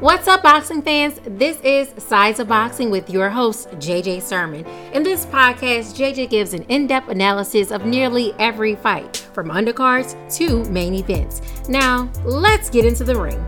What's up, boxing fans? This is Sides of Boxing with your host, JJ Sermon. In this podcast, JJ gives an in depth analysis of nearly every fight, from undercards to main events. Now, let's get into the ring.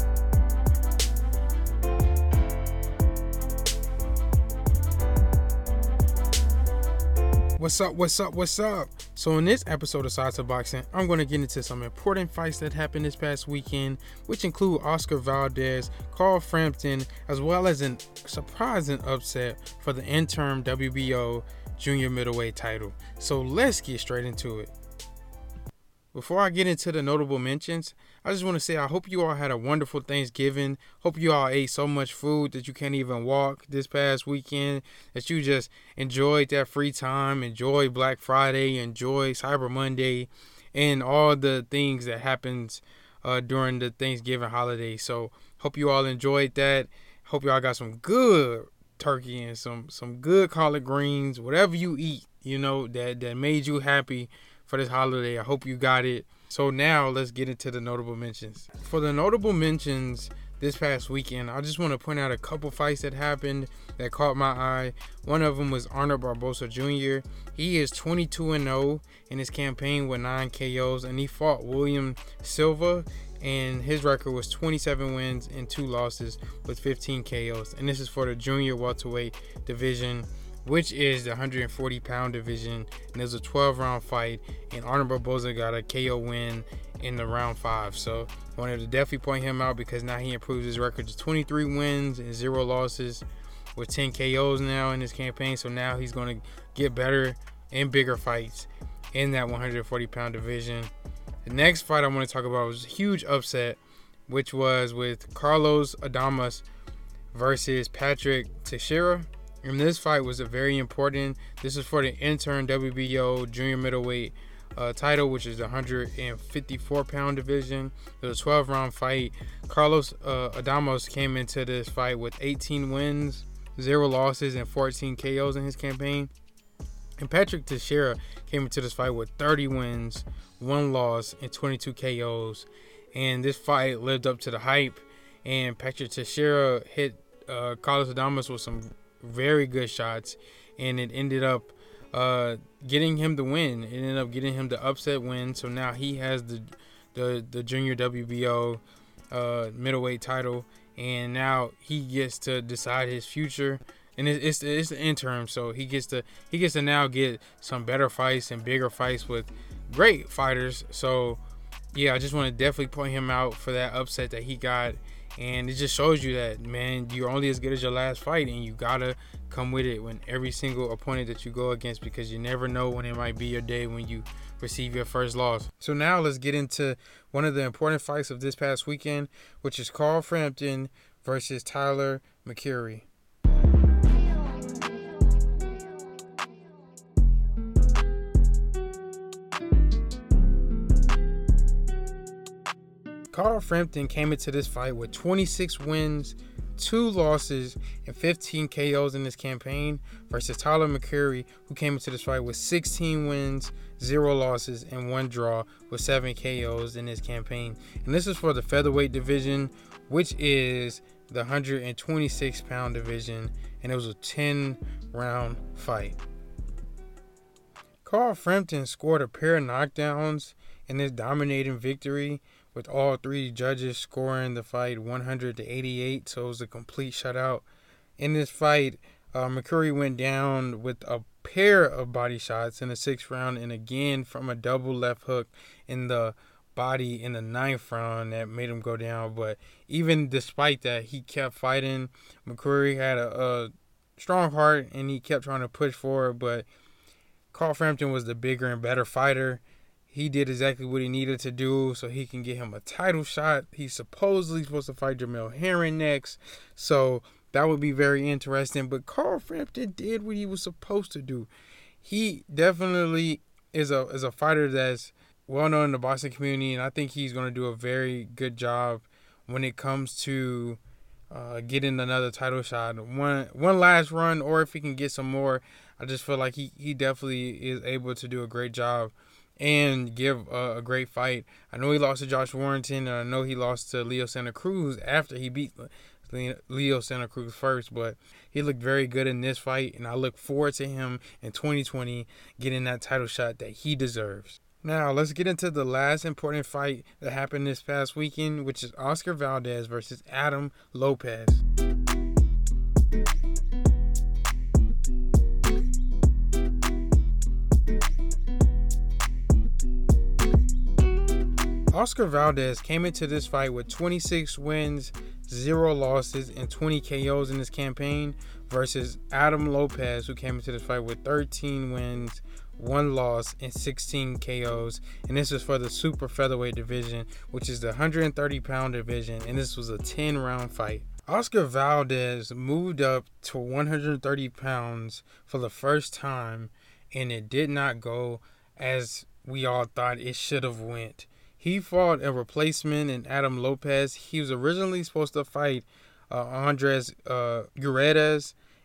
What's up? What's up? What's up? So, in this episode of Sides of Boxing, I'm going to get into some important fights that happened this past weekend, which include Oscar Valdez, Carl Frampton, as well as a surprising upset for the interim WBO junior middleweight title. So, let's get straight into it. Before I get into the notable mentions, I just want to say I hope you all had a wonderful Thanksgiving. Hope you all ate so much food that you can't even walk this past weekend. That you just enjoyed that free time, enjoy Black Friday, enjoy Cyber Monday, and all the things that happens uh, during the Thanksgiving holiday. So hope you all enjoyed that. Hope y'all got some good turkey and some some good collard greens, whatever you eat, you know that that made you happy for this holiday. I hope you got it. So now let's get into the notable mentions. For the notable mentions this past weekend, I just want to point out a couple fights that happened that caught my eye. One of them was Arnold Barboza Jr. He is 22 and 0 in his campaign with 9 KOs and he fought William Silva and his record was 27 wins and 2 losses with 15 KOs. And this is for the junior welterweight division which is the 140 pound division. And it was a 12 round fight, and Arnold Barboza got a KO win in the round five. So I wanted to definitely point him out because now he improves his record to 23 wins and zero losses with 10 KOs now in his campaign. So now he's going to get better and bigger fights in that 140 pound division. The next fight I want to talk about was a huge upset, which was with Carlos Adames versus Patrick Teixeira. And this fight was a very important. This is for the interim WBO junior middleweight uh, title, which is the 154 pound division. It was a 12 round fight. Carlos uh, Adames came into this fight with 18 wins, zero losses, and 14 KOs in his campaign. And Patrick Teixeira came into this fight with 30 wins, one loss, and 22 KOs. And this fight lived up to the hype. And Patrick Teixeira hit uh, Carlos Adames with some very good shots, and it ended up uh, getting him the win. It ended up getting him the upset win. So now he has the the the junior WBO uh, middleweight title, and now he gets to decide his future. And it's, it's it's the interim, so he gets to he gets to now get some better fights and bigger fights with great fighters. So yeah, I just want to definitely point him out for that upset that he got and it just shows you that man you're only as good as your last fight and you gotta come with it when every single opponent that you go against because you never know when it might be your day when you receive your first loss. So now let's get into one of the important fights of this past weekend which is carl frampton versus tyler mccurry Carl Frampton came into this fight with 26 wins, two losses, and 15 KOs in this campaign versus Tyler McCurry, who came into this fight with 16 wins, zero losses, and one draw with seven KOs in this campaign. And this is for the featherweight division, which is the 126 pound division, and it was a 10 round fight. Carl Frampton scored a pair of knockdowns in this dominating victory with all three judges scoring the fight 100 to 88. So it was a complete shutout. In this fight, uh, McCurry went down with a pair of body shots in the sixth round, and again from a double left hook in the body in the ninth round that made him go down. But even despite that, he kept fighting. McCurry had a, a strong heart and he kept trying to push forward, but Carl Frampton was the bigger and better fighter he did exactly what he needed to do so he can get him a title shot. He's supposedly supposed to fight Jamel Herring next. So that would be very interesting. But Carl Frampton did what he was supposed to do. He definitely is a is a fighter that's well known in the boxing community, and I think he's going to do a very good job when it comes to uh, getting another title shot. One one last run, or if he can get some more, I just feel like he, he definitely is able to do a great job and give a, great fight. I know he lost to Josh Warrington, and I know he lost to Leo Santa Cruz after he beat Leo Santa Cruz first, but he looked very good in this fight, and I look forward to him in 2020 getting that title shot that he deserves. Now, let's get into the last important fight that happened this past weekend, which is Oscar Valdez versus Adam Lopez. Oscar Valdez came into this fight with 26 wins, 0 losses, and 20 KOs in his campaign versus Adam Lopez, who came into this fight with 13 wins, 1 loss, and 16 KOs. And this is for the super featherweight division, which is the 130 pound division, and this was a 10 round fight. Oscar Valdez moved up to 130 pounds for the first time, and it did not go as we all thought it should have went. He fought a replacement in Adam Lopez. He was originally supposed to fight uh, Andres uh,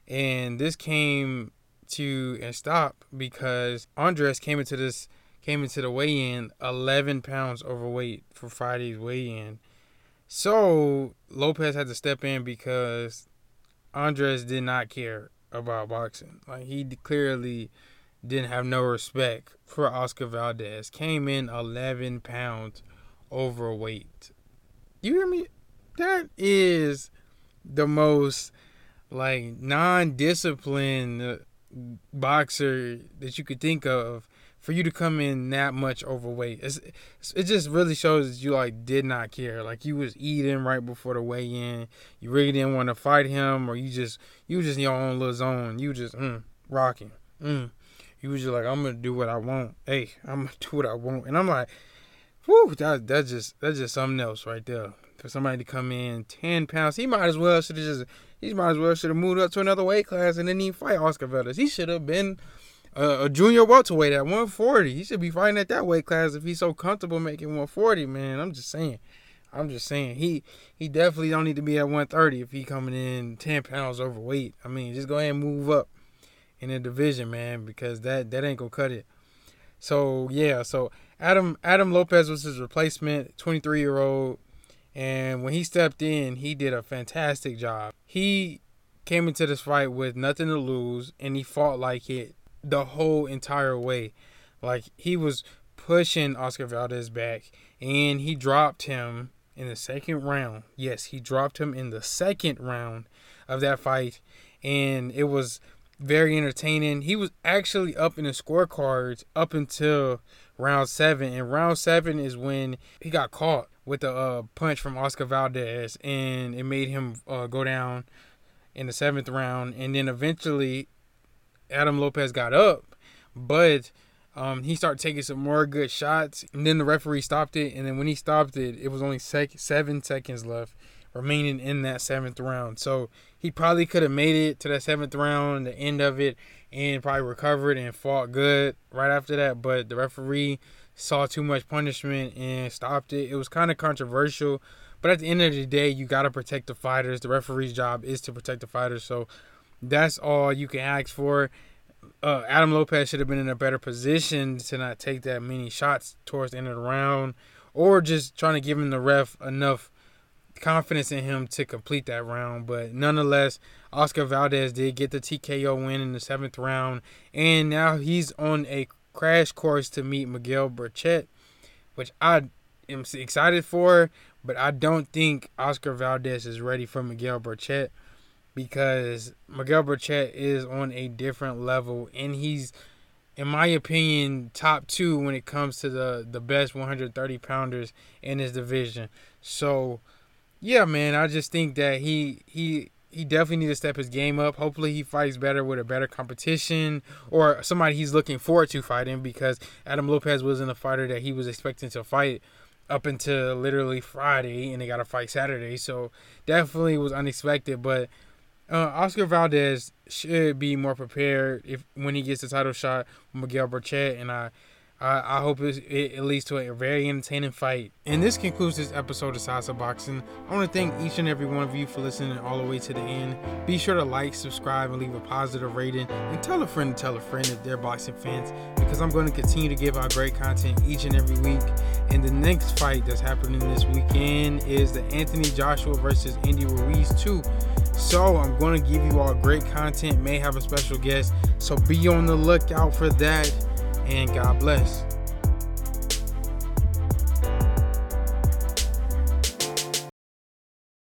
and this came to a stop because Andres came into this came into the weigh-in 11 pounds overweight for Friday's weigh-in. So Lopez had to step in because Andres did not care about boxing. Like he clearly didn't have no respect for Oscar Valdez. Came in 11 pounds overweight. You hear me? That is the most like non-disciplined boxer that you could think of for you to come in that much overweight. It's, it just really shows that you like did not care. Like you was eating right before the weigh in. You really didn't want to fight him, or you just you just in your own little zone. You just mm, rocking. Mm he was just like, I'm gonna do what I want. Hey, I'm gonna do what I want. And I'm like, whew, that that's just that's just something else right there. For somebody to come in ten pounds, he might as well should have just he might as well should have moved up to another weight class and then he fight Oscar Valdez. He should have been a, a junior welterweight at 140. He should be fighting at that weight class if he's so comfortable making 140. Man, I'm just saying. I'm just saying he he definitely don't need to be at 130 if he coming in 10 pounds overweight. I mean, just go ahead and move up in the division, man, because that that ain't gonna cut it. So yeah, so Adam Adam Lopez was his replacement, 23 year old, and when he stepped in, he did a fantastic job. He came into this fight with nothing to lose, and he fought like it the whole entire way. Like he was pushing Oscar Valdez back, and he dropped him in the second round. Yes, he dropped him in the second round of that fight, and it was very entertaining. He was actually up in the scorecards up until round seven, and round seven is when he got caught with a uh, punch from Oscar Valdez, and it made him uh, go down in the seventh round. And then eventually, Adam Lopez got up, but um, he started taking some more good shots, and then the referee stopped it. And then when he stopped it, it was only sec- seven seconds left remaining in that seventh round. So he probably could have made it to that seventh round, the end of it, and probably recovered and fought good right after that. But the referee saw too much punishment and stopped it. It was kind of controversial. But at the end of the day, you got to protect the fighters. The referee's job is to protect the fighters. So that's all you can ask for. Uh, Adam Lopez should have been in a better position to not take that many shots towards the end of the round, or just trying to give him the ref enough confidence in him to complete that round. But nonetheless, Oscar Valdez did get the TKO win in the seventh round, and now he's on a crash course to meet Miguel Berchelt, which I am excited for. But I don't think Oscar Valdez is ready for Miguel Berchelt because Miguel Berchelt is on a different level, and he's in my opinion, top two when it comes to the the best 130 pounders in his division. So yeah, man, I just think that he he he definitely needs to step his game up. Hopefully, he fights better with a better competition or somebody he's looking forward to fighting because Adam Lopez wasn't a fighter that he was expecting to fight up until literally Friday, and they got to fight Saturday. So definitely was unexpected. But uh, Oscar Valdez should be more prepared if when he gets the title shot with Miguel Berchelt, and I I, I hope it, it leads to a very entertaining fight. And this concludes this episode of of Boxing. I want to thank each and every one of you for listening all the way to the end. Be sure to like, subscribe, and leave a positive rating. And tell a friend to tell a friend if they're boxing fans because I'm going to continue to give out great content each and every week. And the next fight that's happening this weekend is the Anthony Joshua versus Andy Ruiz 2. So I'm going to give you all great content, may have a special guest. So be on the lookout for that and God bless.